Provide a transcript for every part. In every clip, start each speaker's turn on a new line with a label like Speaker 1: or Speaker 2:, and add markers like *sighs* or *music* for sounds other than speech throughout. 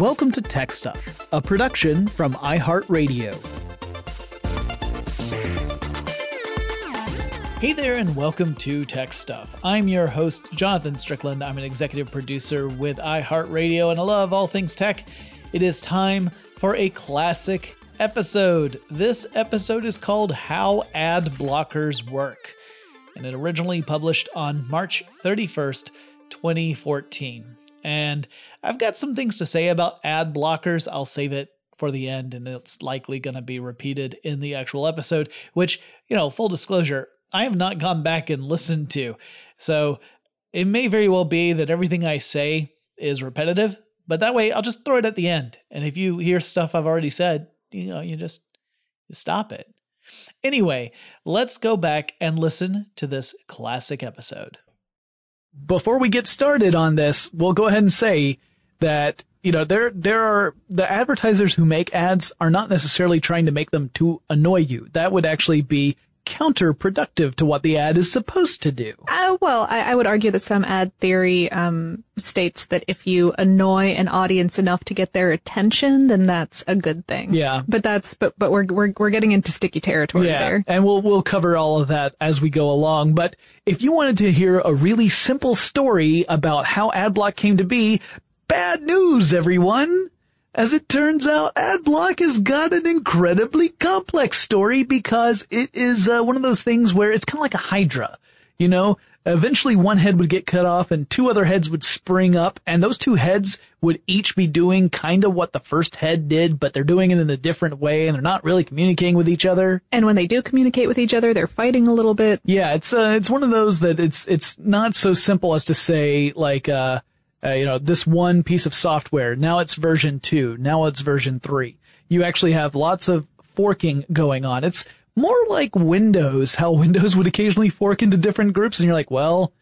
Speaker 1: Welcome to Tech Stuff, a production from iHeartRadio. Hey there, and welcome to Tech Stuff. I'm your host, Jonathan Strickland. I'm an executive producer with iHeartRadio, and I love all things tech. It is time for a classic episode. This episode is called How Ad Blockers Work, and it originally published on March 31st, 2014. And I've got some things to say about ad blockers. I'll save it for the end, and it's likely going to be repeated in the actual episode, which, you know, full disclosure, I have not gone back and listened to. So it may very well be that everything I say is repetitive, but that way I'll just throw it at the end. And if you hear stuff I've already said, you know, you just you stop it. Anyway, let's go back and listen to this classic episode before we get started on this, we'll go ahead and say that you know there there are the advertisers who make ads are not necessarily trying to make them to annoy you. That would actually be counterproductive to what the ad is supposed to do.
Speaker 2: Uh, well, I, I, would argue that some ad theory um, states that if you annoy an audience enough to get their attention, then that's a good thing.
Speaker 1: Yeah.
Speaker 2: But that's but but we're we're we're getting into sticky territory
Speaker 1: yeah.
Speaker 2: there.
Speaker 1: And we'll we'll cover all of that as we go along. But if you wanted to hear a really simple story about how AdBlock came to be, bad news, everyone. As it turns out, Adblock has got an incredibly complex story because it is uh, one of those things where it's kind of like a Hydra. You know, eventually one head would get cut off and two other heads would spring up and those two heads would each be doing kind of what the first head did, but they're doing it in a different way and they're not really communicating with each other.
Speaker 2: And when they do communicate with each other, they're fighting a little bit.
Speaker 1: Yeah, it's uh, it's one of those that it's it's not so simple as to say like uh uh, you know, this one piece of software. Now it's version two. Now it's version three. You actually have lots of forking going on. It's more like Windows, how *laughs* Windows would occasionally fork into different groups and you're like, well,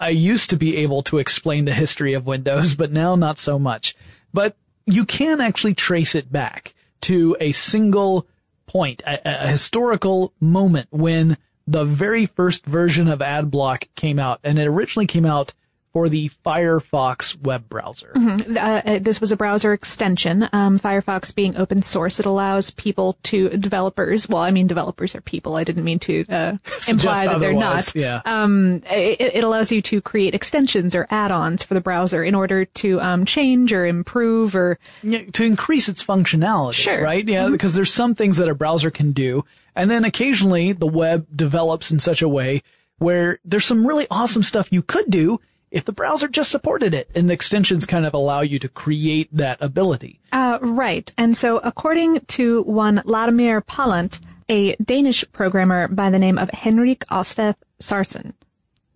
Speaker 1: I used to be able to explain the history of Windows, but now not so much. But you can actually trace it back to a single point, a, a historical moment when the very first version of AdBlock came out and it originally came out for the Firefox web browser.
Speaker 2: Mm-hmm. Uh, uh, this was a browser extension. Um, Firefox being open source, it allows people to developers. Well, I mean, developers are people. I didn't mean to uh, *laughs* imply that they're not.
Speaker 1: Yeah.
Speaker 2: Um, it, it, allows you to create extensions or add-ons for the browser in order to um, change or improve or
Speaker 1: yeah, to increase its functionality.
Speaker 2: Sure.
Speaker 1: Right? Yeah, mm-hmm. because there's some things that a browser can do, and then occasionally the web develops in such a way where there's some really awesome stuff you could do if the browser just supported it and the extensions kind of allow you to create that ability.
Speaker 2: Uh, right. And so according to one Latimer Palant, a Danish programmer by the name of Henrik Aasted Sarsen.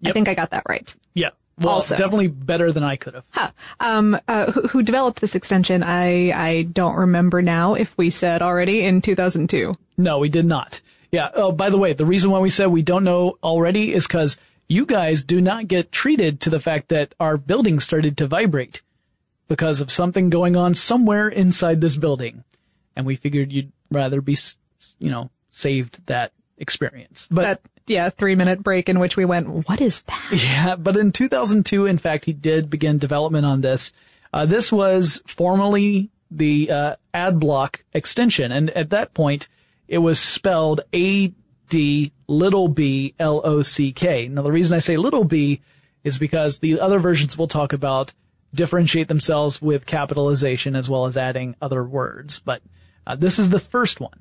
Speaker 2: Yep. I think I got that right.
Speaker 1: Yeah. Well, also. definitely better than I could have.
Speaker 2: Huh. Um, uh, who, who, developed this extension? I I don't remember now if we said already in 2002.
Speaker 1: No, we did not. Yeah. Oh, by the way, the reason why we said we don't know already is because you guys do not get treated to the fact that our building started to vibrate because of something going on somewhere inside this building. And we figured you'd rather be, you know, saved that experience.
Speaker 2: But that, yeah, three minute break in which we went, what is that? *laughs*
Speaker 1: Yeah, but in 2002, in fact, he did begin development on this. Uh, this was formerly the uh, AdBlock extension, and at that point, it was spelled A D little b L O C K. Now the reason I say little b is because the other versions we'll talk about differentiate themselves with capitalization as well as adding other words. But uh, this is the first one.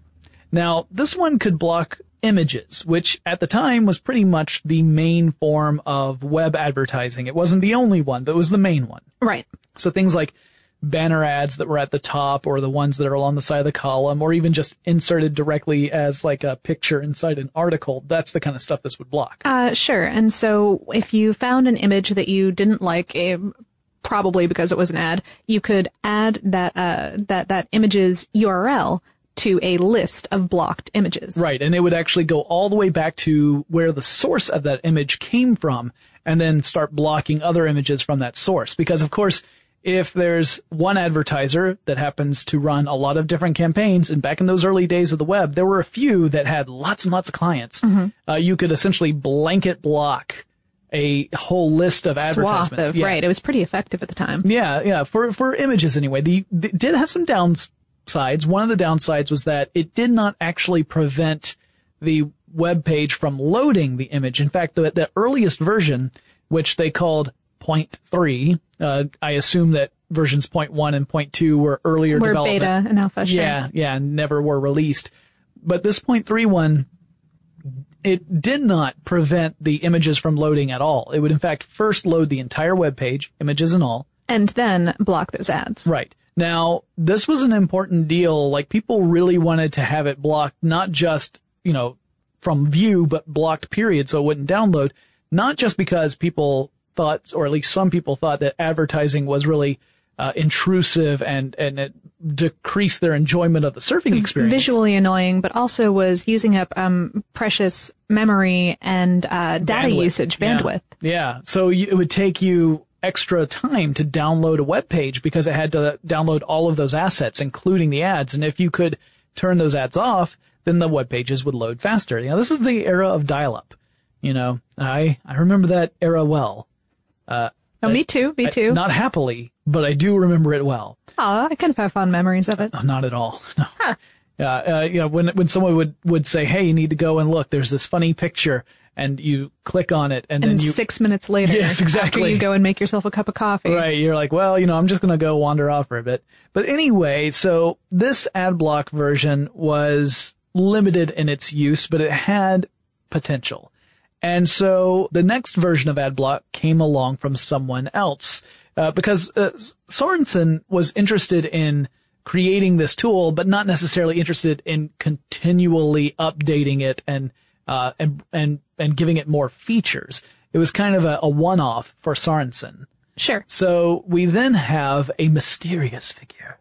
Speaker 1: Now this one could block images, which at the time was pretty much the main form of web advertising. It wasn't the only one, but it was the main one.
Speaker 2: Right.
Speaker 1: So things like banner ads that were at the top or the ones that are along the side of the column or even just inserted directly as like a picture inside an article. That's the kind of stuff this would block.
Speaker 2: Uh, sure. And so if you found an image that you didn't like, eh, probably because it was an ad, you could add that, uh, that, that image's URL to a list of blocked images.
Speaker 1: Right. And it would actually go all the way back to where the source of that image came from and then start blocking other images from that source. Because of course, if there's one advertiser that happens to run a lot of different campaigns, and back in those early days of the web, there were a few that had lots and lots of clients, mm-hmm. uh, you could essentially blanket block a whole list of advertisements.
Speaker 2: of,
Speaker 1: Yeah.
Speaker 2: right. It was pretty effective at the time.
Speaker 1: Yeah, yeah, for for images anyway. The, the did have some downsides. One of the downsides was that it did not actually prevent the web page from loading the image. In fact, the the earliest version, which they called point three, uh, I assume that versions point one and point two were earlier
Speaker 2: We're
Speaker 1: development.
Speaker 2: beta and alpha. Sure.
Speaker 1: Yeah, yeah, never were released. But this point three one, it did not prevent the images from loading at all. It would in fact first load the entire web page, images and all.
Speaker 2: And then block those ads.
Speaker 1: Right. Now, this was an important deal. Like people really wanted to have it blocked, not just, you know, from view, but blocked period so it wouldn't download. Not just because people thought, or at least some people thought that advertising was really uh, intrusive and, and it decreased their enjoyment of the surfing experience.
Speaker 2: Visually annoying, but also was using up um, precious memory and uh, data
Speaker 1: Bandwidth.
Speaker 2: usage
Speaker 1: Yeah.
Speaker 2: bandwidth.
Speaker 1: Yeah. So you, it would take you extra time to download a web page because it had to download all of those assets, including the ads. And if you could turn those ads off, then the web pages would load faster. You know, this is the era of dial-up. You know, I, I remember that era well.
Speaker 2: Oh, me too. Me too.
Speaker 1: Not happily, but I do remember it well.
Speaker 2: Oh, I kind of have fond memories of it.
Speaker 1: Not at all. *laughs* No. Yeah, uh, you know, when when someone would would say, "Hey, you need to go and look," there's this funny picture, and you click on it, and,
Speaker 2: And
Speaker 1: then you
Speaker 2: six minutes later,
Speaker 1: Yes, exactly.
Speaker 2: you go and make yourself a cup of coffee.
Speaker 1: Right. You're like, well, you know, I'm just going to go wander off for a bit. But anyway, so this ad block version was limited in its use, but it had potential. And so the next version of AdBlock came along from someone else, uh, because uh, Sorensen was interested in creating this tool, but not necessarily interested in continually updating it and uh, and and and giving it more features. It was kind of a, a one-off for Sorensen.
Speaker 2: Sure.
Speaker 1: So we then have a mysterious figure.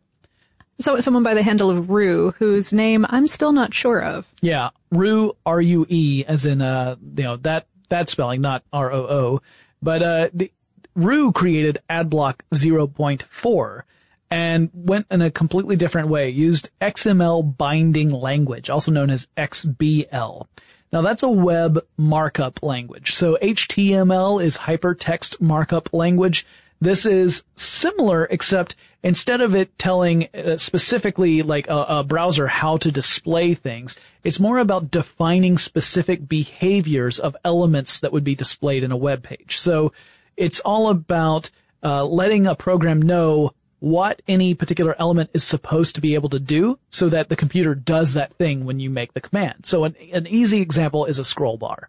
Speaker 2: So someone by the handle of Rue, whose name I'm still not sure of.
Speaker 1: Yeah, Rue R U E, as in uh, you know that that spelling, not R O O, but uh, the Rue created AdBlock 0.4 and went in a completely different way. Used XML binding language, also known as XBL. Now that's a web markup language. So HTML is hypertext markup language. This is similar, except instead of it telling uh, specifically like a, a browser how to display things, it's more about defining specific behaviors of elements that would be displayed in a web page. So it's all about uh, letting a program know what any particular element is supposed to be able to do so that the computer does that thing when you make the command. So an, an easy example is a scroll bar.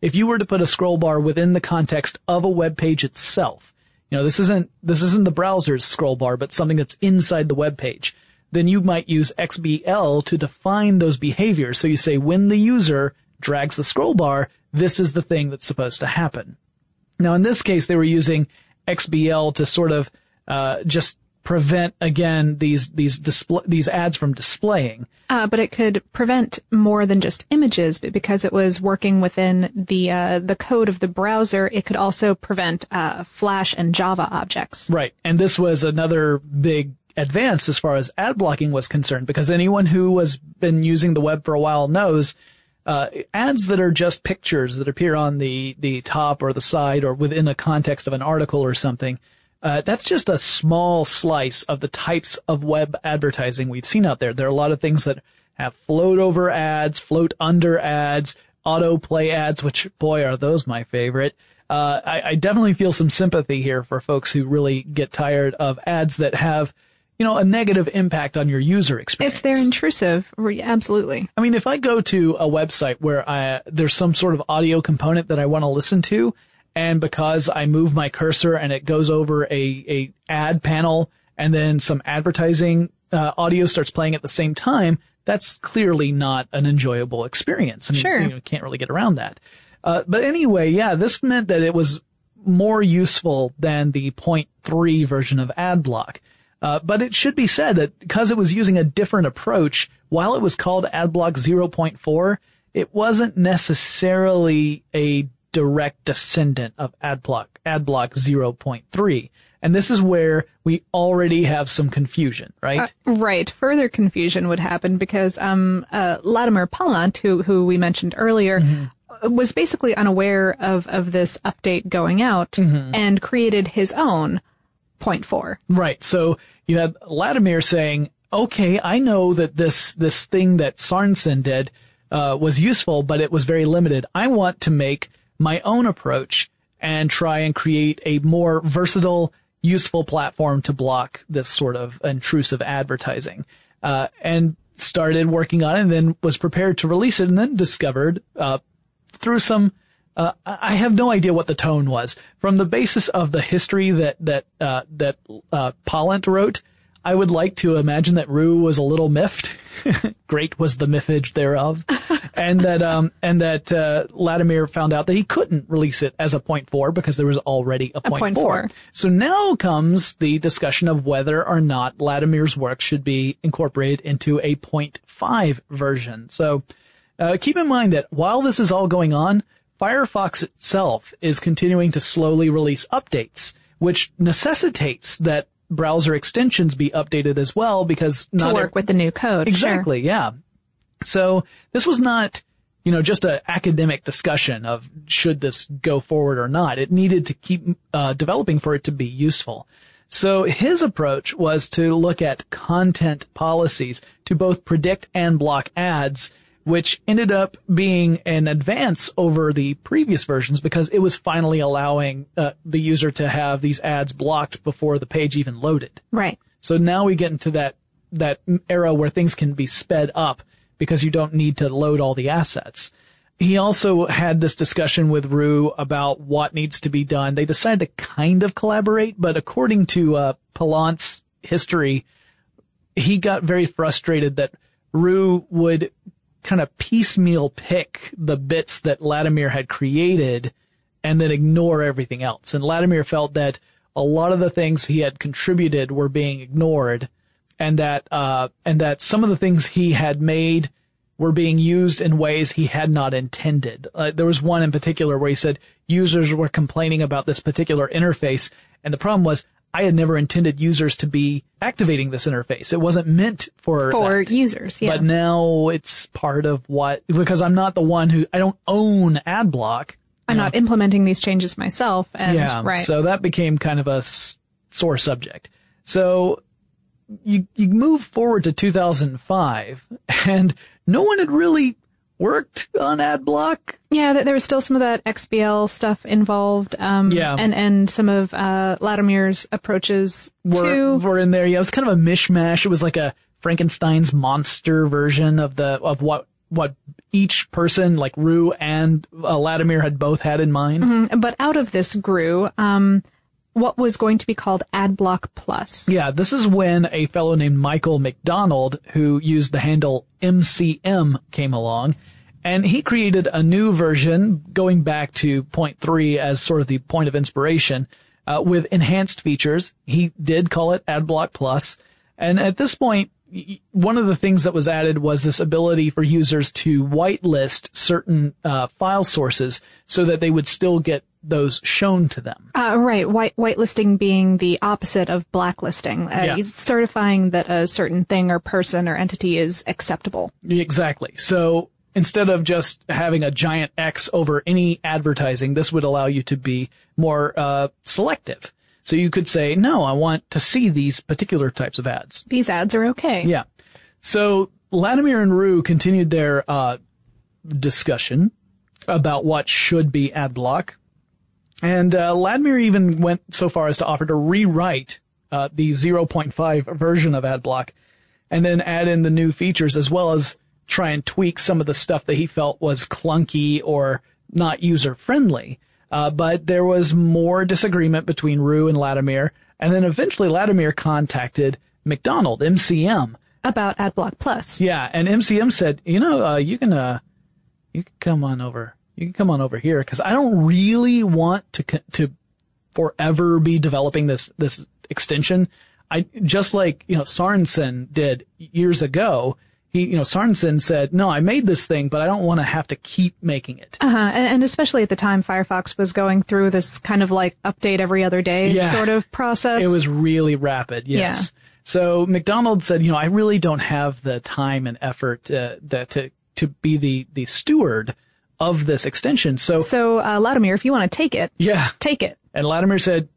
Speaker 1: If you were to put a scroll bar within the context of a web page itself, you know, this isn't, this isn't the browser's scroll bar, but something that's inside the web page, then you might use XBL to define those behaviors. So you say when the user drags the scroll bar, this is the thing that's supposed to happen. Now, in this case, they were using XBL to sort of uh, just prevent again these these display these ads from displaying.
Speaker 2: Uh, but it could prevent more than just images, but because it was working within the uh, the code of the browser, it could also prevent uh, Flash and Java objects.
Speaker 1: Right, and this was another big advance as far as ad blocking was concerned, because anyone who has been using the web for a while knows. Uh, ads that are just pictures that appear on the, the top or the side or within a context of an article or something, uh, that's just a small slice of the types of web advertising we've seen out there. There are a lot of things that have float over ads, float under ads, autoplay ads, which boy are those my favorite. Uh, I, I definitely feel some sympathy here for folks who really get tired of ads that have, you know, a negative impact on your user experience.
Speaker 2: If they're intrusive, absolutely.
Speaker 1: I mean, if I go to a website where I, there's some sort of audio component that I want to listen to, and because I move my cursor and it goes over a, a ad panel and then some advertising uh, audio starts playing at the same time, that's clearly not an enjoyable experience. I mean,
Speaker 2: Sure.
Speaker 1: you know, can't really get around that. Uh, but anyway, yeah, this meant that it was more useful than the 0.3 version of AdBlock. Uh, but it should be said that because it was using a different approach, while it was called AdBlock 0.4, it wasn't necessarily a direct descendant of AdBlock, AdBlock 0.3. And this is where we already have some confusion, right?
Speaker 2: Right. Further confusion would happen because um, uh, Latimer Palant, who who we mentioned earlier, was basically unaware of, of this update going out
Speaker 1: Mm-hmm.
Speaker 2: and created his own point four.
Speaker 1: Right. So you had Latimer saying, okay, I know that this, this thing that Sorensen did, uh, was useful, but it was very limited. I want to make my own approach and try and create a more versatile, useful platform to block this sort of intrusive advertising. Uh, and started working on it and then was prepared to release it and then discovered, uh, through some uh, I have no idea what the tone was. From the basis of the history that that uh, that uh, Palant wrote, I would like to imagine that Rue was a little miffed. *laughs* *laughs* Great was the mythage thereof, and that um and that uh, Latimer found out that he couldn't release it as a point four because there was already a, point,
Speaker 2: point
Speaker 1: four.
Speaker 2: four.
Speaker 1: So now comes the discussion of whether or not Latimer's work should be incorporated into a point five version. So. Uh, keep in mind that while this is all going on, Firefox itself is continuing to slowly release updates, which necessitates that browser extensions be updated as well because
Speaker 2: To work with the new code. Sure.
Speaker 1: exactly, yeah. So this was not, you know, just an academic discussion of should this go forward or not. It needed to keep uh, developing for it to be useful. So his approach was to look at content policies to both predict and block ads, which ended up being an advance over the previous versions because it was finally allowing uh, the user to have these ads blocked before the page even loaded.
Speaker 2: Right.
Speaker 1: So now we get into that that era where things can be sped up because you don't need to load all the assets. He also had this discussion with Rue about what needs to be done. They decided to kind of collaborate, but according to uh, Palant's history, he got very frustrated that Rue would kind of piecemeal pick the bits that Latimer had created and then ignore everything else. And Latimer felt that a lot of the things he had contributed were being ignored and that, uh, and that some of the things he had made were being used in ways he had not intended. Uh, there was one in particular where he said users were complaining about this particular interface and the problem was I had never intended users to be activating this interface. It wasn't meant for
Speaker 2: For
Speaker 1: that.
Speaker 2: users. Yeah.
Speaker 1: But now it's part of what, because I'm not the one who, I don't own AdBlock.
Speaker 2: I'm not implementing these changes myself. And
Speaker 1: Yeah.
Speaker 2: right.
Speaker 1: So that became kind of a sore subject. So you, you move forward to 2005 and no one had really worked on AdBlock.
Speaker 2: Yeah, th- there was still some of that XBL stuff involved. Um,
Speaker 1: Yeah.
Speaker 2: and, and some of, uh, Latimer's approaches
Speaker 1: were,
Speaker 2: to,
Speaker 1: were in there. Yeah, it was kind of a mishmash. It was like a Frankenstein's monster version of the, of what, what each person, like Rue and uh, Latimer had both had in mind.
Speaker 2: but out of this grew, um, what was going to be called AdBlock Plus.
Speaker 1: Yeah, this is when a fellow named Michael McDonald, who used the handle MCM, came along, and he created a new version going back to point three as sort of the point of inspiration, uh, with enhanced features. He did call it AdBlock Plus, and at this one of the things that was added was this ability for users to whitelist certain uh, file sources so that they would still get those shown to them.
Speaker 2: Uh, right. White, whitelisting being the opposite of blacklisting. Uh,
Speaker 1: Yeah.
Speaker 2: Certifying that a certain thing or person or entity is acceptable.
Speaker 1: Exactly. So instead of just having a giant X over any advertising, this would allow you to be more uh, selective. So you could say, no, I want to see these particular types of ads.
Speaker 2: These ads are okay.
Speaker 1: Yeah. So Latimer and Rue continued their uh, discussion about what should be ad block. And uh, Latimer even went so far as to offer to rewrite uh, the 0.5 version of AdBlock and then add in the new features as well as try and tweak some of the stuff that he felt was clunky or not user friendly. Uh, but there was more disagreement between Rue and Latimer. And then eventually Latimer contacted McDonald, MCM.
Speaker 2: About AdBlock Plus.
Speaker 1: Yeah. And MCM said, you know, uh, you can, uh, you can come on over. You can come on over here because I don't really want to, to forever be developing this, this extension. I, just like, you know, Sorensen did years ago. He, you know, Sorensen said, no, I made this thing, but I don't want to have to keep making it.
Speaker 2: Uh-huh. And, and especially at the time, Firefox was going through this kind of like update every other day
Speaker 1: Yeah.
Speaker 2: sort of process.
Speaker 1: It was really rapid, yes. So McDonald said, you know, I really don't have the time and effort uh, that to to be the the steward of this extension. So,
Speaker 2: So, uh, Latimer, if you want to take it,
Speaker 1: yeah.
Speaker 2: take it.
Speaker 1: And Latimer said,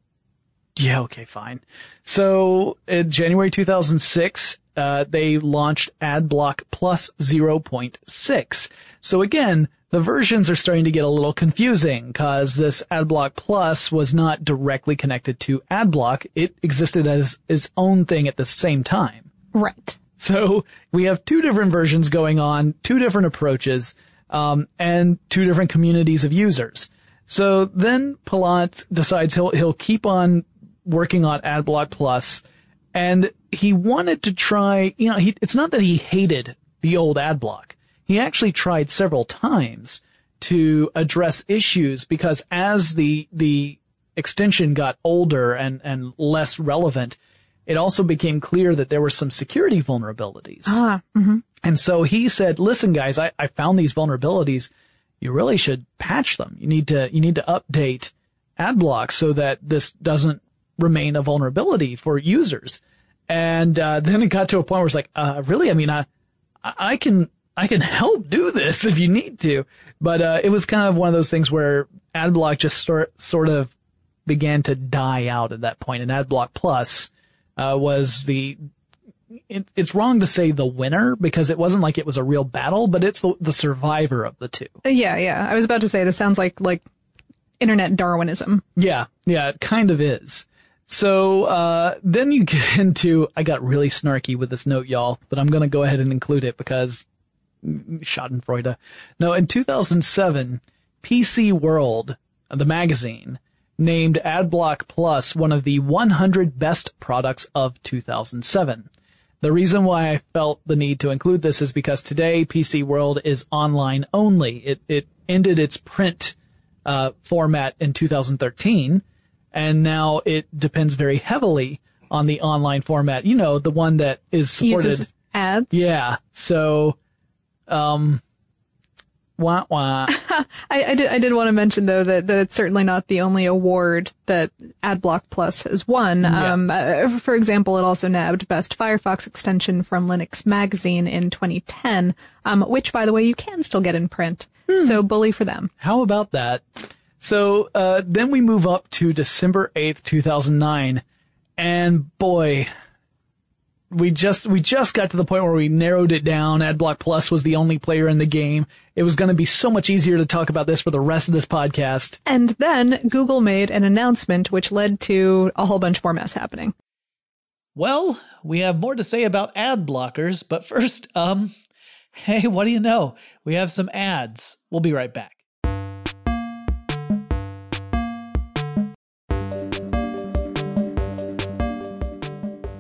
Speaker 1: yeah, okay, fine. So in January 2006, uh, they launched AdBlock Plus 0.6. So again, the versions are starting to get a little confusing because this AdBlock Plus was not directly connected to AdBlock. It existed as its own thing at the same time.
Speaker 2: Right.
Speaker 1: So we have two different versions going on, two different approaches, um, and two different communities of users. So then Palant decides he'll he'll keep on working on AdBlock Plus, and he wanted to try. You know, he, it's not that he hated the old AdBlock. He actually tried several times to address issues because as the the extension got older and and less relevant, it also became clear that there were some security vulnerabilities.
Speaker 2: Ah, hmm
Speaker 1: And so he said, listen guys, I, I found these vulnerabilities. You really should patch them. You need to, you need to update AdBlock so that this doesn't remain a vulnerability for users. And, uh, *laughs* then it got to a point where it's like, uh, really? I mean, I, I can, I can help do this *laughs* if you need to. But, uh, it was kind of one of those things where AdBlock just sort, sort of began to die out at that point. point and AdBlock Plus, uh, was the, it, it's wrong to say the winner because it wasn't like it was a real battle, but it's the, the survivor of the two.
Speaker 2: Yeah, yeah. I was about to say this sounds like like internet Darwinism.
Speaker 1: Yeah, yeah, it kind of is. So uh, then you get *laughs* into I got really snarky with this note, y'all, but I'm gonna go ahead and include it because Schadenfreude. No, in 2007, PC World, the magazine, named AdBlock Plus one of the 100 best products of 2007. The reason why I felt the need to include this is because today PC World is online only. It it ended its print uh, format in 2013, and now it depends very heavily on the online format. You know, the one that is supported.
Speaker 2: Uses ads.
Speaker 1: Yeah. So, um, wah wah. *laughs*
Speaker 2: I, I did I did want to mention though that, that it's certainly not the only award that AdBlock Plus has won.
Speaker 1: Yeah.
Speaker 2: Um, uh, for example, it also nabbed Best Firefox Extension from Linux Magazine in 2010, um, which by the way you can still get in print. So bully for them.
Speaker 1: How about that? So, uh, then we move up to December 8th, 2009, and boy, we just, we just got to the point where we narrowed it down. AdBlock Plus was the only player in the game. It was going to be so much easier to talk about this for the rest of this podcast.
Speaker 2: And then Google made an announcement which led to a whole bunch more mess happening.
Speaker 1: Well, we have more to say about ad blockers, but first, um, *laughs* hey, what do you know? We have some ads. We'll be right back.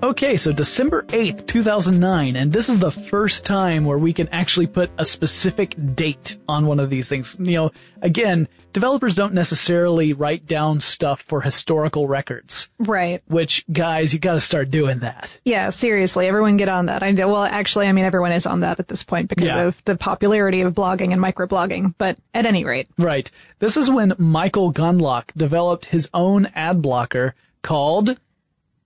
Speaker 1: Okay, so December 8th, 2009, and this is the first time where we can actually put a specific date on one of these things. You know, again, developers don't necessarily write down stuff for historical records,
Speaker 2: Right.
Speaker 1: which guys, you gotta start doing that.
Speaker 2: Yeah, seriously, everyone get on that. I know. Well, actually, I mean, everyone is on that at this point because
Speaker 1: Yeah.
Speaker 2: of the popularity of blogging and microblogging. But at any rate,
Speaker 1: Right. This is when Michael Gundlach developed his own ad blocker called,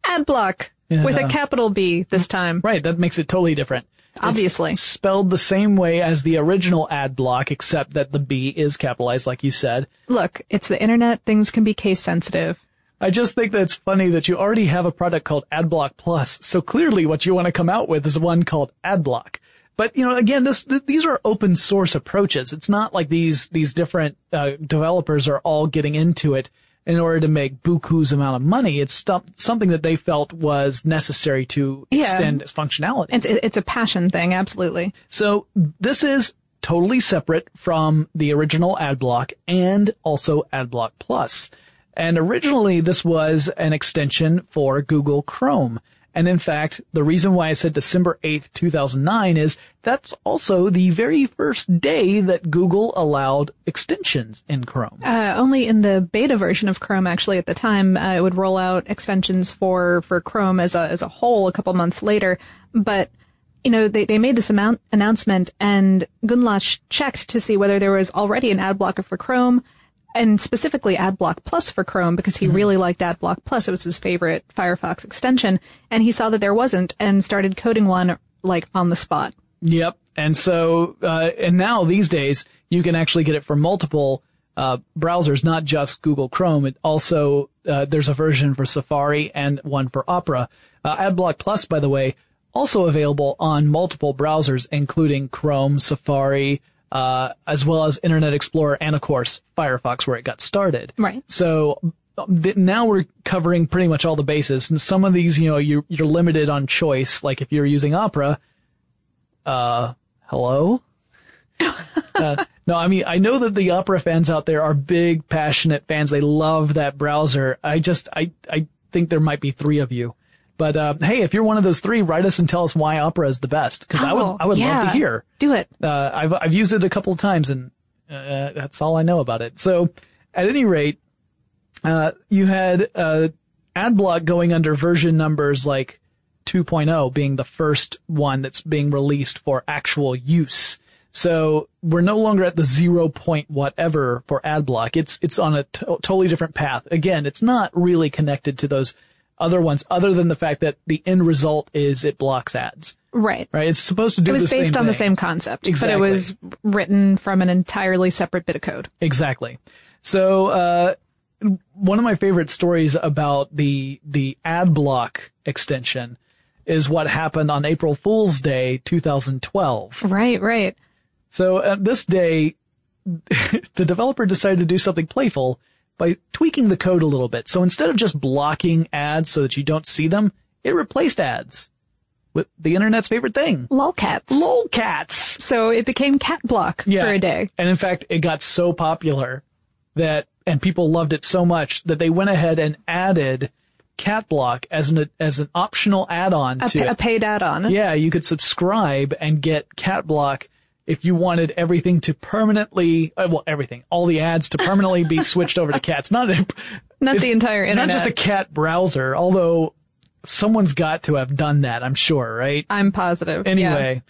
Speaker 2: AdBlock with a capital B this time.
Speaker 1: right, that makes it totally different. It's
Speaker 2: Obviously.
Speaker 1: spelled the same way as the original ad block, except that the B is capitalized, like you said.
Speaker 2: Look, it's the internet. Things can be case sensitive.
Speaker 1: I just think that it's funny that you already have a product called AdBlock Plus, so clearly what you want to come out with is one called AdBlock. But you know, again, this th- these are open source approaches. It's not like these these different uh, developers are all getting into it in order to make buku's amount of money. It's stu- something that they felt was necessary to
Speaker 2: Yeah.
Speaker 1: extend its functionality.
Speaker 2: It's it's a passion thing, absolutely.
Speaker 1: So this is totally separate from the original AdBlock and also AdBlock Plus. And originally this was an extension for Google Chrome. And in fact, the reason why I said December 8th, 2009 is that's also the very first day that Google allowed extensions in Chrome.
Speaker 2: Uh, only in the beta version of Chrome, actually, at the time, uh, it would roll out extensions for for Chrome as a as a whole a couple months later. But you know, they they made this amount announcement, and Gundlach checked to see whether there was already an ad blocker for Chrome. And specifically AdBlock Plus for Chrome because he really liked AdBlock Plus. It was his favorite Firefox extension. And he saw that there wasn't and started coding one like on the spot.
Speaker 1: Yep. And so, uh, and now these days, you can actually get it for multiple uh, browsers, not just Google Chrome. It also uh, there's a version for Safari and one for Opera. Uh, AdBlock Plus, by the way, also available on multiple browsers, including Chrome, Safari, uh, as well as Internet Explorer, and of course Firefox, where it got started.
Speaker 2: Right.
Speaker 1: So th- now we're covering pretty much all the bases. And some of these, you know, you're, you're limited on choice. Like if you're using Opera, uh, hello? *laughs* uh, no, I mean, I know that the Opera fans out there are big, passionate fans. They love that browser. I just, I, I think there might be three of you. But, uh, hey, if you're one of those three, write us and tell us why Opera is the best. Cause I would,
Speaker 2: Oh,
Speaker 1: I would love to hear.
Speaker 2: Do it.
Speaker 1: Uh, I've, I've used it a couple of times and, uh, that's all I know about it. So at any rate, uh, you had, uh, AdBlock going under version numbers like 2.0 being the first one that's being released for actual use. So we're no longer at the zero point whatever for AdBlock. It's, it's on a totally different path. Again, it's not really connected to those other ones other than the fact that the end result is it blocks ads,
Speaker 2: Right.
Speaker 1: right? It's supposed to do
Speaker 2: It was based on the same concept,
Speaker 1: Exactly.
Speaker 2: but it was written from an entirely separate bit of code.
Speaker 1: Exactly. So, uh, one of my favorite stories about the, the ad block extension is what happened on April Fool's Day 2012.
Speaker 2: Right, right.
Speaker 1: So at this day, *laughs* the developer decided to do something playful by tweaking the code a little bit. So instead of just blocking ads so that you don't see them, it replaced ads with the internet's favorite thing.
Speaker 2: Lolcats.
Speaker 1: Lolcats.
Speaker 2: So it became cat block
Speaker 1: Yeah.
Speaker 2: for a day.
Speaker 1: And in fact, it got so popular that, and people loved it so much that they went ahead and added cat block as an, as an optional add-on
Speaker 2: A,
Speaker 1: to
Speaker 2: pa- a paid add-on.
Speaker 1: Yeah, you could subscribe and get cat block if you wanted everything to permanently, uh, well, everything, all the ads to permanently be *laughs* switched over to cats. Not a,
Speaker 2: Not the entire internet.
Speaker 1: Not just a cat browser, although someone's got to have done that, I'm sure, right?
Speaker 2: I'm positive. Yeah.
Speaker 1: Anyway,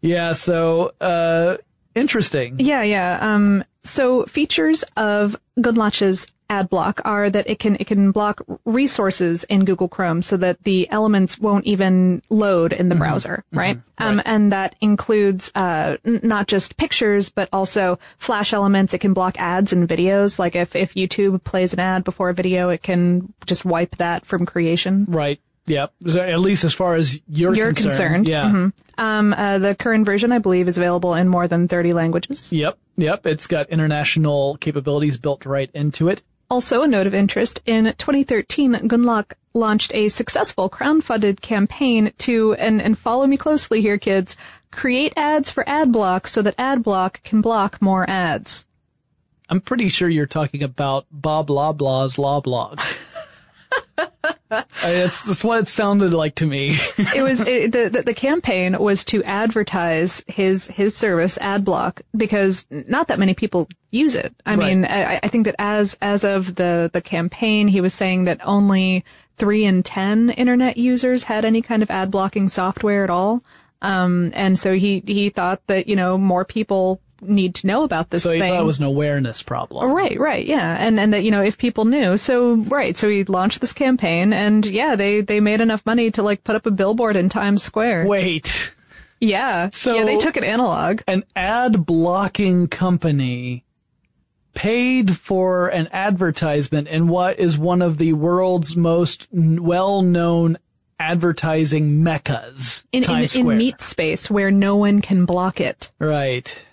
Speaker 1: yeah, so, uh, interesting.
Speaker 2: Yeah, yeah. Um, so features of Gundlach's ad block are that it can it can block resources in Google Chrome so that the elements won't even load in the browser, right? Um, and that includes uh, n- not just pictures but also flash elements. It can block ads and videos. Like if if YouTube plays an ad before a video, it can just wipe that from creation.
Speaker 1: Right. Yep. So at least as far as you're,
Speaker 2: You're
Speaker 1: concerned.
Speaker 2: concerned.
Speaker 1: Yeah.
Speaker 2: Um, uh, the current version, I believe, is available in more than 30 languages.
Speaker 1: Yep. Yep. It's got international capabilities built right into it.
Speaker 2: Also, a note of interest, in 2013, Gundlach launched a successful crowdfunded campaign to, and, and follow me closely here, kids, create ads for AdBlock so that AdBlock can block more ads.
Speaker 1: I'm pretty sure you're talking about Bob Loblaw's Law *laughs* It's that's what it sounded like to me. *laughs*
Speaker 2: It was, it, the, the, the campaign was to advertise his, his service, AdBlock, because not that many people use it. I
Speaker 1: Right.
Speaker 2: mean, I, I think that as, as of the, the campaign, he was saying that only three in ten internet users had any kind of ad blocking software at all. Um, and so he, he thought that, you know, more people need to know about this
Speaker 1: so he
Speaker 2: thing.
Speaker 1: thought it was an awareness problem.
Speaker 2: Oh, right, right, yeah, and and that you know if people knew, so right, so he launched this campaign, and yeah, they they made enough money to like put up a billboard in Times Square.
Speaker 1: Wait.
Speaker 2: Yeah,
Speaker 1: So-
Speaker 2: yeah, they took an analog.
Speaker 1: An ad blocking company paid for an advertisement in what is one of the world's most well known advertising meccas.
Speaker 2: In, in, in meat space where no one can block it.
Speaker 1: Right.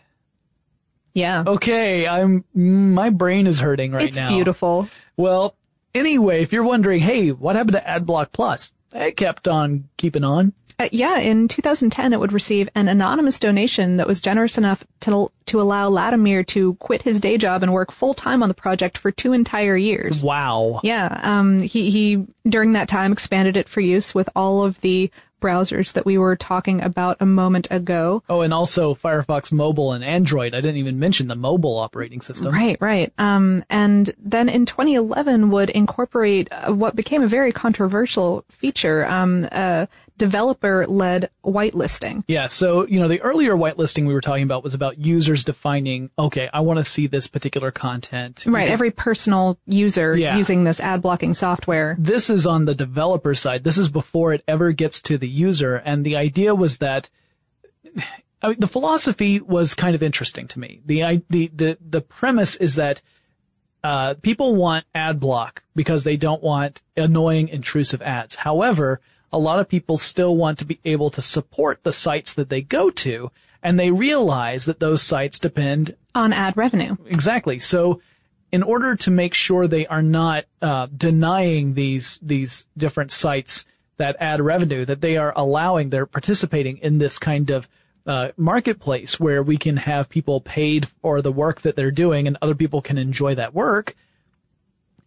Speaker 2: Yeah.
Speaker 1: Okay, I'm my brain is hurting right
Speaker 2: it's
Speaker 1: now.
Speaker 2: beautiful.
Speaker 1: Well, anyway, if you're wondering, hey, what happened to AdBlock Plus? It kept on keeping on.
Speaker 2: Uh, yeah, in 2010, it would receive an anonymous donation that was generous enough to to allow Latimer to quit his day job and work full time on the project for two entire years.
Speaker 1: Wow.
Speaker 2: Yeah, um, he he during that time expanded it for use with all of the browsers that we were talking about a moment ago.
Speaker 1: Oh, and also Firefox Mobile and Android. I didn't even mention the mobile operating system.
Speaker 2: Right, right. Um, and then in 2011 would incorporate uh, what became a very controversial feature, um, uh, developer-led whitelisting.
Speaker 1: Yeah, so, you know, the earlier whitelisting we were talking about was about users defining, okay, I want to see this particular content.
Speaker 2: Right, every personal user
Speaker 1: Yeah.
Speaker 2: using this ad blocking software.
Speaker 1: This is on the developer side. This is before it ever gets to the user. And the idea was that I mean, the philosophy was kind of interesting to me. The, I, the, the, the premise is that, uh, people want ad block because they don't want annoying, intrusive ads. However, a lot of people still want to be able to support the sites that they go to, and they realize that those sites depend
Speaker 2: on ad revenue.
Speaker 1: Exactly. So, in order to make sure they are not uh, denying these these different sites that ad revenue, that they are allowing, they're participating in this kind of uh, marketplace where we can have people paid for the work that they're doing and other people can enjoy that work.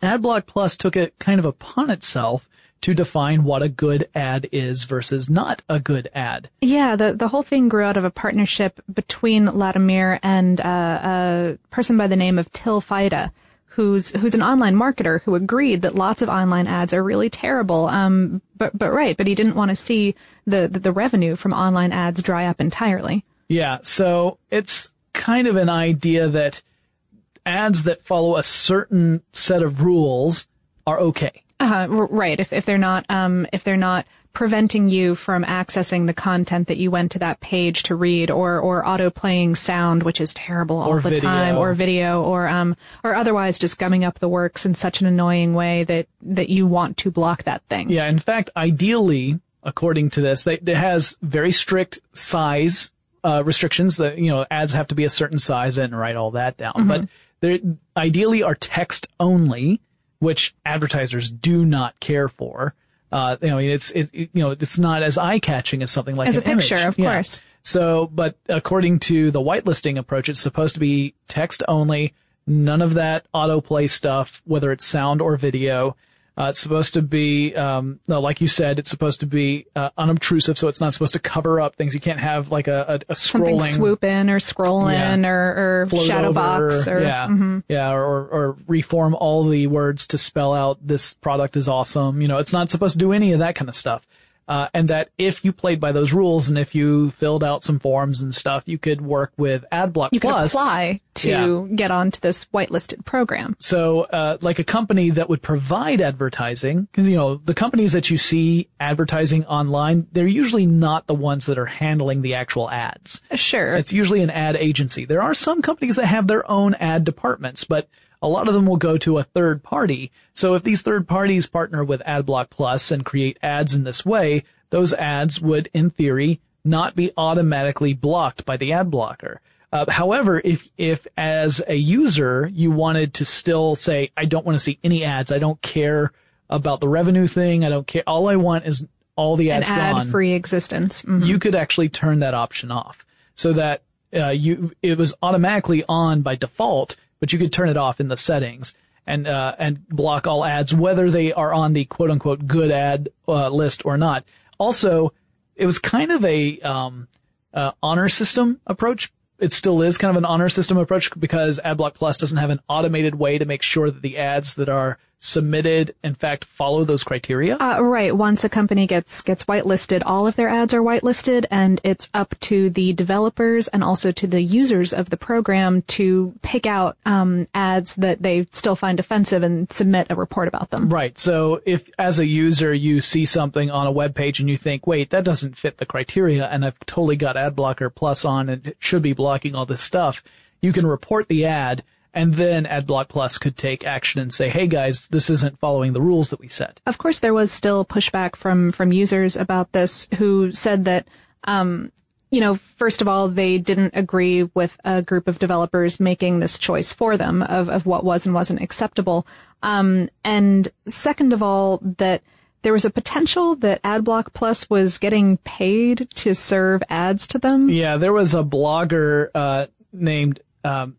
Speaker 1: AdBlock Plus took it kind of upon itself to define what a good ad is versus not a good ad.
Speaker 2: Yeah, the the whole thing grew out of a partnership between Latimer and uh, a person by the name of Till Faida, who's who's an online marketer who agreed that lots of online ads are really terrible. Um, but but right, but he didn't want to see the, the the revenue from online ads dry up entirely.
Speaker 1: Yeah, so it's kind of an idea that ads that follow a certain set of rules are okay.
Speaker 2: Uh, right. If if they're not um if they're not preventing you from accessing the content that you went to that page to read or or auto playing sound which is terrible all
Speaker 1: or
Speaker 2: the
Speaker 1: video.
Speaker 2: time or video or um or otherwise just gumming up the works in such an annoying way that that you want to block that thing.
Speaker 1: Yeah, in fact, ideally according to this, they, it has very strict size uh, restrictions that you know ads have to be a certain size and write all that down. Mm-hmm. But they ideally are text only which advertisers do not care for. Uh, you know, it's, it, you know, it's not as eye catching as something like
Speaker 2: as
Speaker 1: a
Speaker 2: picture,
Speaker 1: image.
Speaker 2: of
Speaker 1: yeah.
Speaker 2: course.
Speaker 1: So, but according to the whitelisting approach, it's supposed to be text only, none of that autoplay stuff, whether it's sound or video. Uh, it's supposed to be, um, no, like you said, it's supposed to be uh, unobtrusive, so it's not supposed to cover up things. You can't have like a, a, a scrolling
Speaker 2: Something swoop in or scroll in
Speaker 1: Yeah.
Speaker 2: or, or shadow
Speaker 1: over,
Speaker 2: box or
Speaker 1: yeah,
Speaker 2: mhm.
Speaker 1: yeah, or or reform all the words to spell out this product is awesome. You know, it's not supposed to do any of that kind of stuff. Uh, and that if you played by those rules and if you filled out some forms and stuff, you could work with AdBlock
Speaker 2: you could apply to
Speaker 1: Yeah.
Speaker 2: get onto this whitelisted program.
Speaker 1: So, uh, like a company that would provide advertising, because you know the companies that you see advertising online, they're usually not the ones that are handling the actual ads.
Speaker 2: Sure.
Speaker 1: It's usually an ad agency. There are some companies that have their own ad departments, but a lot of them will go to a third party. So if these third parties partner with AdBlock Plus and create ads in this way, those ads would, in theory, not be automatically blocked by the ad blocker. Uh, however, if, if as a user, you wanted to still say, I don't want to see any ads, I don't care about the revenue thing, I don't care, all I want is all the
Speaker 2: An
Speaker 1: ads gone
Speaker 2: ad free existence. Mhm.
Speaker 1: you could actually turn that option off so that uh, you it was automatically on by default, but you could turn it off in the settings and uh, and block all ads whether they are on the quote unquote good ad uh, list or not. Also, it was kind of a um, uh, honor system approach. It still is kind of an honor system approach because AdBlock Plus doesn't have an automated way to make sure that the ads that are submitted, in fact, follow those criteria.
Speaker 2: Uh, right. Once a company gets gets whitelisted, all of their ads are whitelisted, and it's up to the developers and also to the users of the program to pick out um, ads that they still find offensive and submit a report about them.
Speaker 1: Right. So if as a user you see something on a web page and you think, wait, that doesn't fit the criteria and I've totally got ad blocker plus on and it should be blocking all this stuff, you can report the ad and then AdBlock Plus could take action and say, hey guys, this isn't following the rules that we set.
Speaker 2: Of course, there was still pushback from from users about this, who said that, um, you know, first of all, they didn't agree with a group of developers making this choice for them of of what was and wasn't acceptable, um, and second of all, that there was a potential that AdBlock Plus was getting paid to serve ads to them.
Speaker 1: Yeah, there was a blogger uh, named um,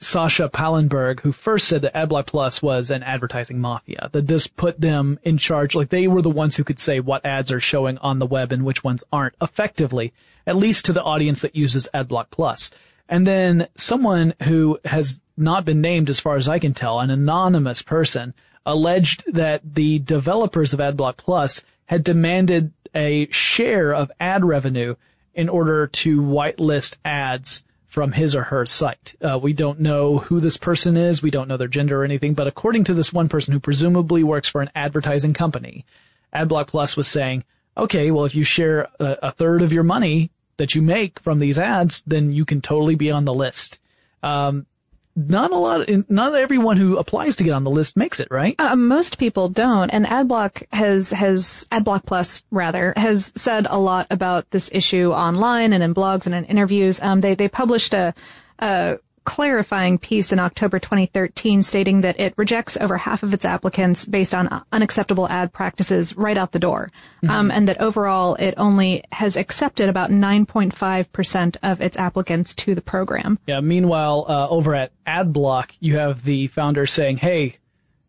Speaker 1: Sascha Pallenberg who first said that AdBlock Plus was an advertising mafia. That this put them in charge, like they were the ones who could say what ads are showing on the web and which ones aren't effectively, at least to the audience that uses AdBlock Plus. And then someone who has not been named as far as I can tell, an anonymous person, alleged that the developers of AdBlock Plus had demanded a share of ad revenue in order to whitelist ads from his or her site. Uh, we don't know who this person is. We don't know their gender or anything, but according to this one person who presumably works for an advertising company, AdBlock Plus was saying, okay, well, if you share a, a third of your money that you make from these ads, then you can totally be on the list. Um, not a lot, not everyone who applies to get on the list makes it, right?
Speaker 2: Uh, most people don't, and AdBlock has has AdBlock Plus rather has said a lot about this issue online and in blogs and in interviews. Um, they they published a, a clarifying piece in October 2013 stating that it rejects over half of its applicants based on unacceptable ad practices right out the door. Mm-hmm. Um, and that overall it only has accepted about 9.5% of its applicants to the program.
Speaker 1: Yeah. Meanwhile, uh, over at AdBlock, you have the founder saying, Hey,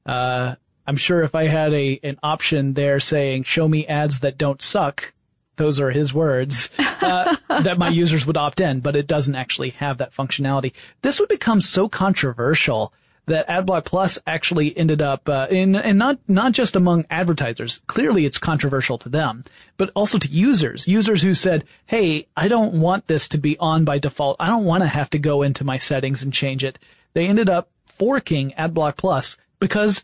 Speaker 1: uh, I'm sure if I had a, an option there saying, show me ads that don't suck, those are his words, uh, *laughs* that my users would opt in, but it doesn't actually have that functionality. This would become so controversial that AdBlock Plus actually ended up uh, in and not not just among advertisers. Clearly, it's controversial to them, but also to users. Users who said, "Hey, I don't want this to be on by default. I don't want to have to go into my settings and change it." They ended up forking AdBlock Plus because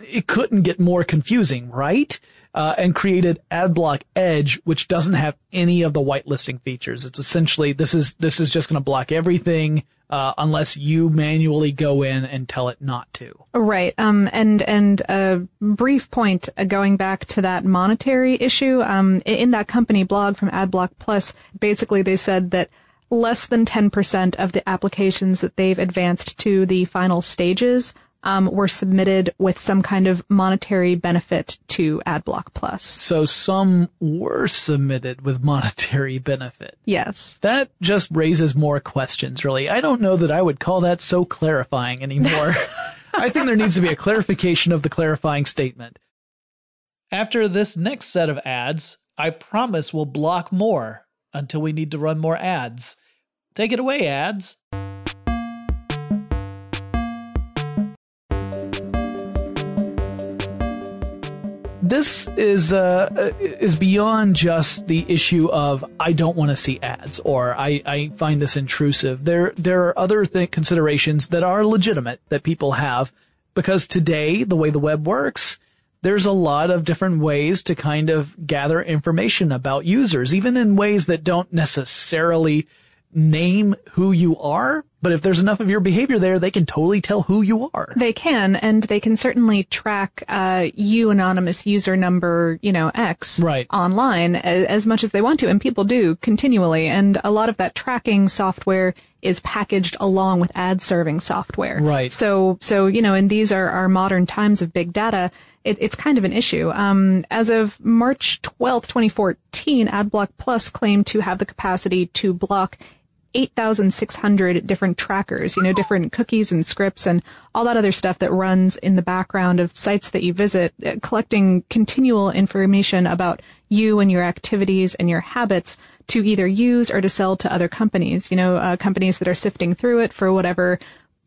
Speaker 1: it couldn't get more confusing, right? Uh, and created AdBlock Edge, which doesn't have any of the whitelisting features. It's essentially this is this is just going to block everything uh, unless you manually go in and tell it not to.
Speaker 2: Right. Um, and and a brief point uh, going back to that monetary issue. Um, in that company blog from AdBlock Plus, basically they said that less than 10% of the applications that they've advanced to the final stages um, were submitted with some kind of monetary benefit to AdBlock Plus.
Speaker 1: So some were submitted with monetary benefit.
Speaker 2: Yes.
Speaker 1: That just raises more questions, really. I don't know that I would call that so clarifying anymore. *laughs* I think there needs to be a clarification of the clarifying statement. After this next set of ads, I promise we'll block more until we need to run more ads. Take it away, ads. This is uh, is beyond just the issue of I don't want to see ads or I, I find this intrusive. There there are other th- considerations that are legitimate that people have because today the way the web works, there's a lot of different ways to kind of gather information about users, even in ways that don't necessarily name who you are, but if there's enough of your behavior there, they can totally tell who you are.
Speaker 2: They can, and they can certainly track uh, you anonymous user number, you know, X
Speaker 1: right.
Speaker 2: online as, as much as they want to, and people do continually. And a lot of that tracking software is packaged along with ad serving software.
Speaker 1: Right.
Speaker 2: So, so you know, and these are our modern times of big data. It, it's kind of an issue. Um, as of March 12th, 2014, AdBlock Plus claimed to have the capacity to block 8,600 different trackers, you know, different cookies and scripts and all that other stuff that runs in the background of sites that you visit, uh, collecting continual information about you and your activities and your habits to either use or to sell to other companies, you know, uh, companies that are sifting through it for whatever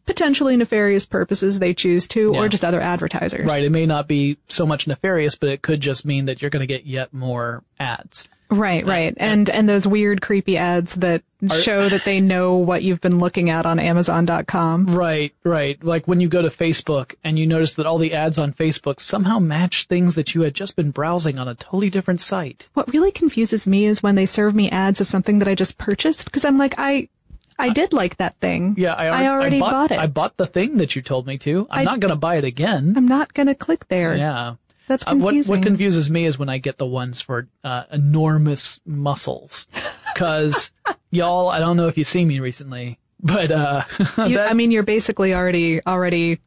Speaker 2: potentially nefarious purposes they choose to, yeah. or just other advertisers.
Speaker 1: Right. It may not be so much nefarious, but it could just mean that you're going to get yet more ads.
Speaker 2: Right, right. And and those weird creepy ads that Are, show that they know what you've been looking at on amazon.com.
Speaker 1: Right, right. Like when you go to Facebook and you notice that all the ads on Facebook somehow match things that you had just been browsing on a totally different site.
Speaker 2: What really confuses me is when they serve me ads of something that I just purchased because I'm like I I did like that thing.
Speaker 1: Yeah, I, I already I bought, bought, it. I bought the thing that you told me to. I'm I, not going to buy it again.
Speaker 2: I'm not going to click there.
Speaker 1: Yeah.
Speaker 2: That's confusing.
Speaker 1: Uh, what, what confuses me is when I get the ones for uh, enormous muscles, *laughs* because y'all, I don't know if you've seen me recently, but uh, *laughs*
Speaker 2: you, that, I mean, you're basically already already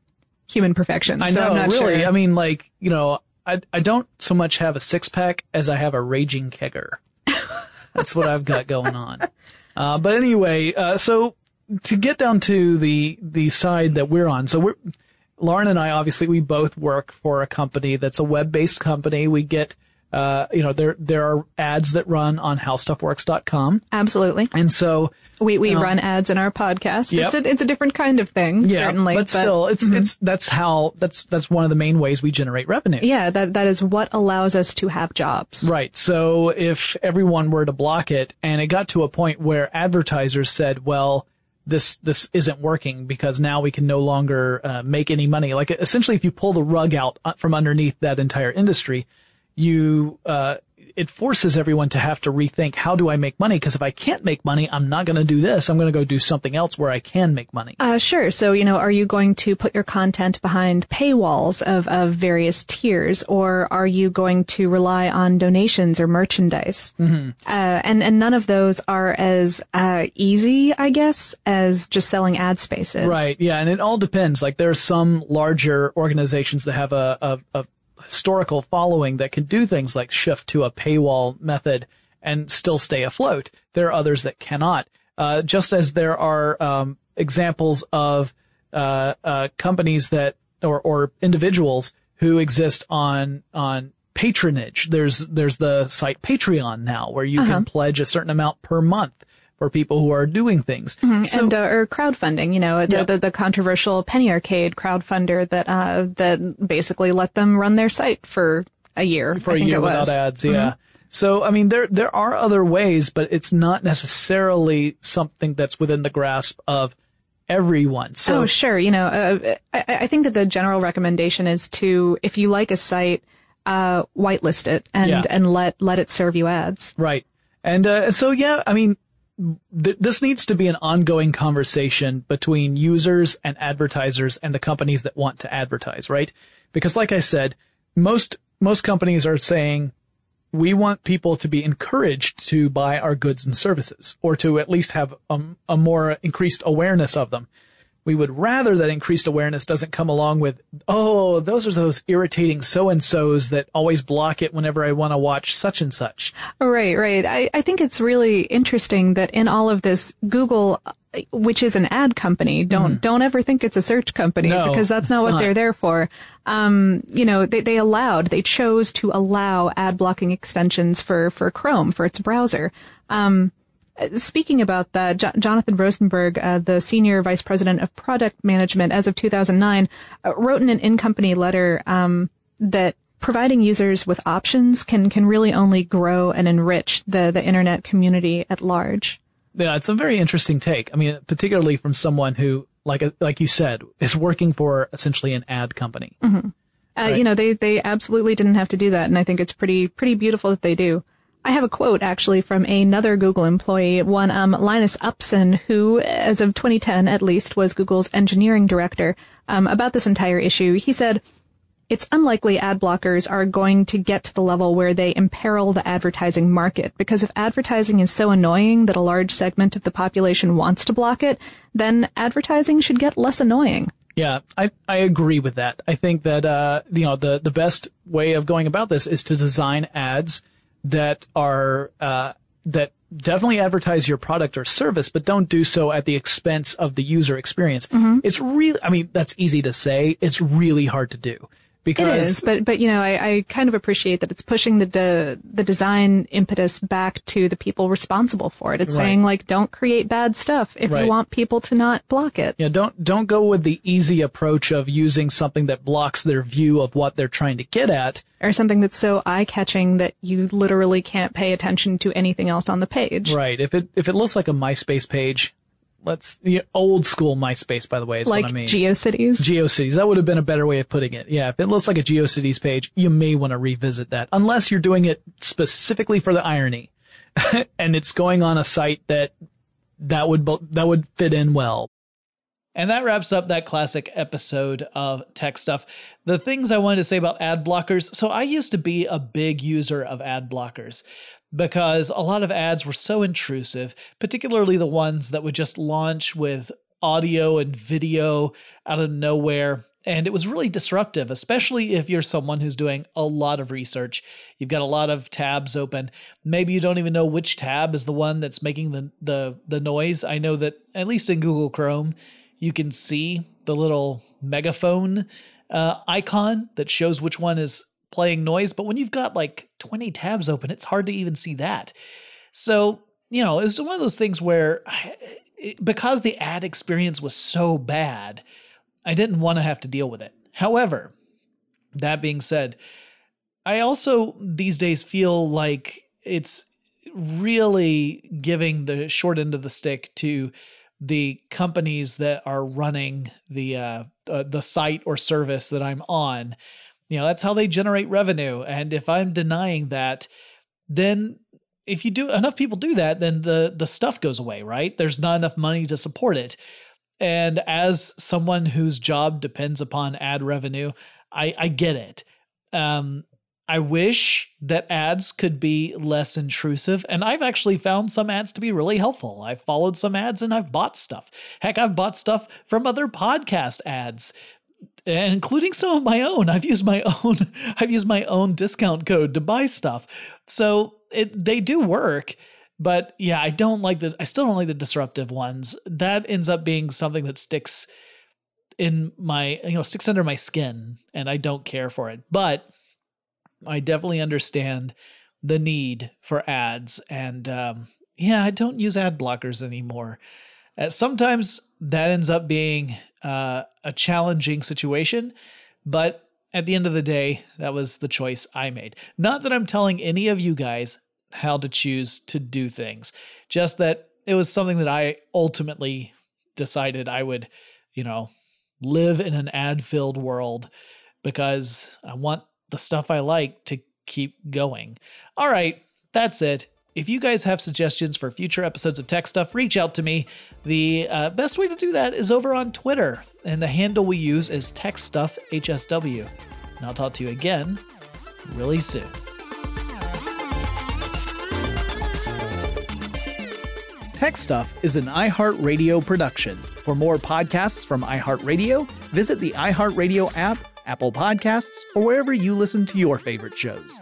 Speaker 2: human perfection.
Speaker 1: I
Speaker 2: so
Speaker 1: know,
Speaker 2: really.
Speaker 1: Sure. I mean, like you know, I I don't so much have a six pack as I have a raging kegger. *laughs* That's what I've got going on. Uh, but anyway, uh, so to get down to the the side that we're on, so we're Lauren and I, obviously, we both work for a company that's a web-based company. We get, uh, you know, there, there are ads that run on howstuffworks.com.
Speaker 2: Absolutely.
Speaker 1: And so,
Speaker 2: we, we um, run ads in our podcast.
Speaker 1: Yep.
Speaker 2: It's a, it's a different kind of thing,
Speaker 1: yeah,
Speaker 2: certainly.
Speaker 1: But, but still, it's, mm-hmm. it's, that's how, that's, that's one of the main ways we generate revenue.
Speaker 2: Yeah, that, that is what allows us to have jobs.
Speaker 1: Right. So if everyone were to block it and it got to a point where advertisers said, well, this this isn't working because now we can no longer uh, make any money. Like essentially, if you pull the rug out uh, from underneath that entire industry, you uh, it forces everyone to have to rethink how do I make money? Because if I can't make money, I'm not going to do this. I'm going to go do something else where I can make money.
Speaker 2: Uh, sure. So, you know, are you going to put your content behind paywalls of, of various tiers, or are you going to rely on donations or merchandise? Mm-hmm. Uh, and, and none of those are as uh, easy, I guess, as just selling ad spaces.
Speaker 1: Right. Yeah. And it all depends. Like there are some larger organizations that have a, a, a historical following that can do things like shift to a paywall method and still stay afloat. There are others that cannot. Uh, just as there are um, examples of uh, uh, companies that or, or individuals who exist on on patronage. There's there's the site Patreon now where you uh-huh. can pledge a certain amount per month for people who are doing things.
Speaker 2: Mm-hmm. So, and uh, or crowdfunding, you know, the, the, the, controversial Penny Arcade crowdfunder that uh, that basically let them run their site for a year.
Speaker 1: For a year without ads, yeah. Mm-hmm. So I mean, there there are other ways, but it's not necessarily something that's within the grasp of everyone. So
Speaker 2: oh, sure, you know, uh, I, I think that the general recommendation is to if you like a site. Uh, whitelist it and yeah. and let let it serve you ads.
Speaker 1: Right. And uh, so yeah, I mean, th- this needs to be an ongoing conversation between users and advertisers and the companies that want to advertise, right? Because like I said, most, most companies are saying, we want people to be encouraged to buy our goods and services or to at least have a, a more increased awareness of them. We would rather that increased awareness doesn't come along with, oh, those are those irritating so-and-sos that always block it whenever I want to watch such and such.
Speaker 2: Right, right. I, I think it's really interesting that in all of this, Google which is an ad company. Don't mm. don't ever think it's a search company
Speaker 1: no,
Speaker 2: because that's not what not. they're there for. Um, you know, they, they allowed, they chose to allow ad blocking extensions for for Chrome for its browser. Um, Speaking about that, jo- Jonathan Rosenberg, uh, the senior vice president of product management as of 2009, uh, wrote in an in-company letter um, that providing users with options can can really only grow and enrich the the internet community at large.
Speaker 1: Yeah, it's a very interesting take. I mean, particularly from someone who, like like you said, is working for essentially an ad company.
Speaker 2: Mm-hmm. Uh, right? You know, they they absolutely didn't have to do that, and I think it's pretty pretty beautiful that they do. I have a quote actually from another Google employee, one um, Linus Upson, who, as of 2010 at least, was Google's engineering director, um, about this entire issue. He said, it's unlikely ad blockers are going to get to the level where they imperil the advertising market because if advertising is so annoying that a large segment of the population wants to block it, then advertising should get less annoying.
Speaker 1: Yeah, I, I agree with that. I think that, uh, you know, the, the best way of going about this is to design ads that are uh, that definitely advertise your product or service, but don't do so at the expense of the user experience. Mm-hmm. It's really, I mean, that's easy to say. It's really hard to do. Because
Speaker 2: it is, but but you know, I, I kind of appreciate that it's pushing the de, the design impetus back to the people responsible for it. It's right. saying like, don't create bad stuff if right. you want people to not block it.
Speaker 1: Yeah, don't don't go with the easy approach of using something that blocks their view of what they're trying to get at,
Speaker 2: or something that's so eye catching that you literally can't pay attention to anything else on the page.
Speaker 1: Right. If it if it looks like a MySpace page, let's the old school MySpace, by the way, is
Speaker 2: like
Speaker 1: what I mean.
Speaker 2: GeoCities.
Speaker 1: GeoCities. That would have been a better way of putting it. Yeah, if it looks like a GeoCities page, you may want to revisit that, unless you're doing it specifically for the irony, *laughs* and it's going on a site that that would that would fit in well. And that wraps up that classic episode of Tech Stuff. The things I wanted to say about ad blockers. So I used to be a big user of ad blockers because a lot of ads were so intrusive, particularly the ones that would just launch with audio and video out of nowhere. And it was really disruptive, especially if you're someone who's doing a lot of research. You've got a lot of tabs open. Maybe you don't even know which tab is the one that's making the the the noise. I know that at least in Google Chrome, you can see the little megaphone uh, icon that shows which one is playing noise, but when you've got like 20 tabs open, it's hard to even see that. So, you know, it was one of those things where *sighs* because the ad experience was so bad, I didn't want to have to deal with it. However, that being said, I also these days feel like it's really giving the short end of the stick to the companies that are running the uh, uh, the site or service that I'm on you know, that's how they generate revenue. And if I'm denying that, then if you do enough people do that, then the the stuff goes away, right? There's not enough money to support it. And as someone whose job depends upon ad revenue, I, I get it. Um, I wish that ads could be less intrusive. And I've actually found some ads to be really helpful. I've followed some ads and I've bought stuff. Heck, I've bought stuff from other podcast ads including some of my own. I've used my *laughs* own I've used my own discount code to buy stuff. So it they do work. But yeah, I don't like the I still don't like the disruptive ones. That ends up being something that sticks in my you know sticks under my skin and I don't care for it. But I definitely understand the need for ads and um, yeah, I don't use ad blockers anymore. Uh, sometimes that ends up being uh, a challenging situation, but at the end of the day, that was the choice I made. Not that I'm telling any of you guys how to choose to do things, just that it was something that I ultimately decided I would, you know, live in an ad filled world because I want the stuff I like to keep going. All right, that's it. If you guys have suggestions for future episodes of Tech Stuff, reach out to me. The uh, best way to do that is over on Twitter, and the handle we use is TechStuffHSW. And I'll talk to you again really soon. Tech Stuff is an iHeartRadio production. For more podcasts from iHeartRadio, visit the iHeartRadio app, Apple Podcasts, or wherever you listen to your favorite shows.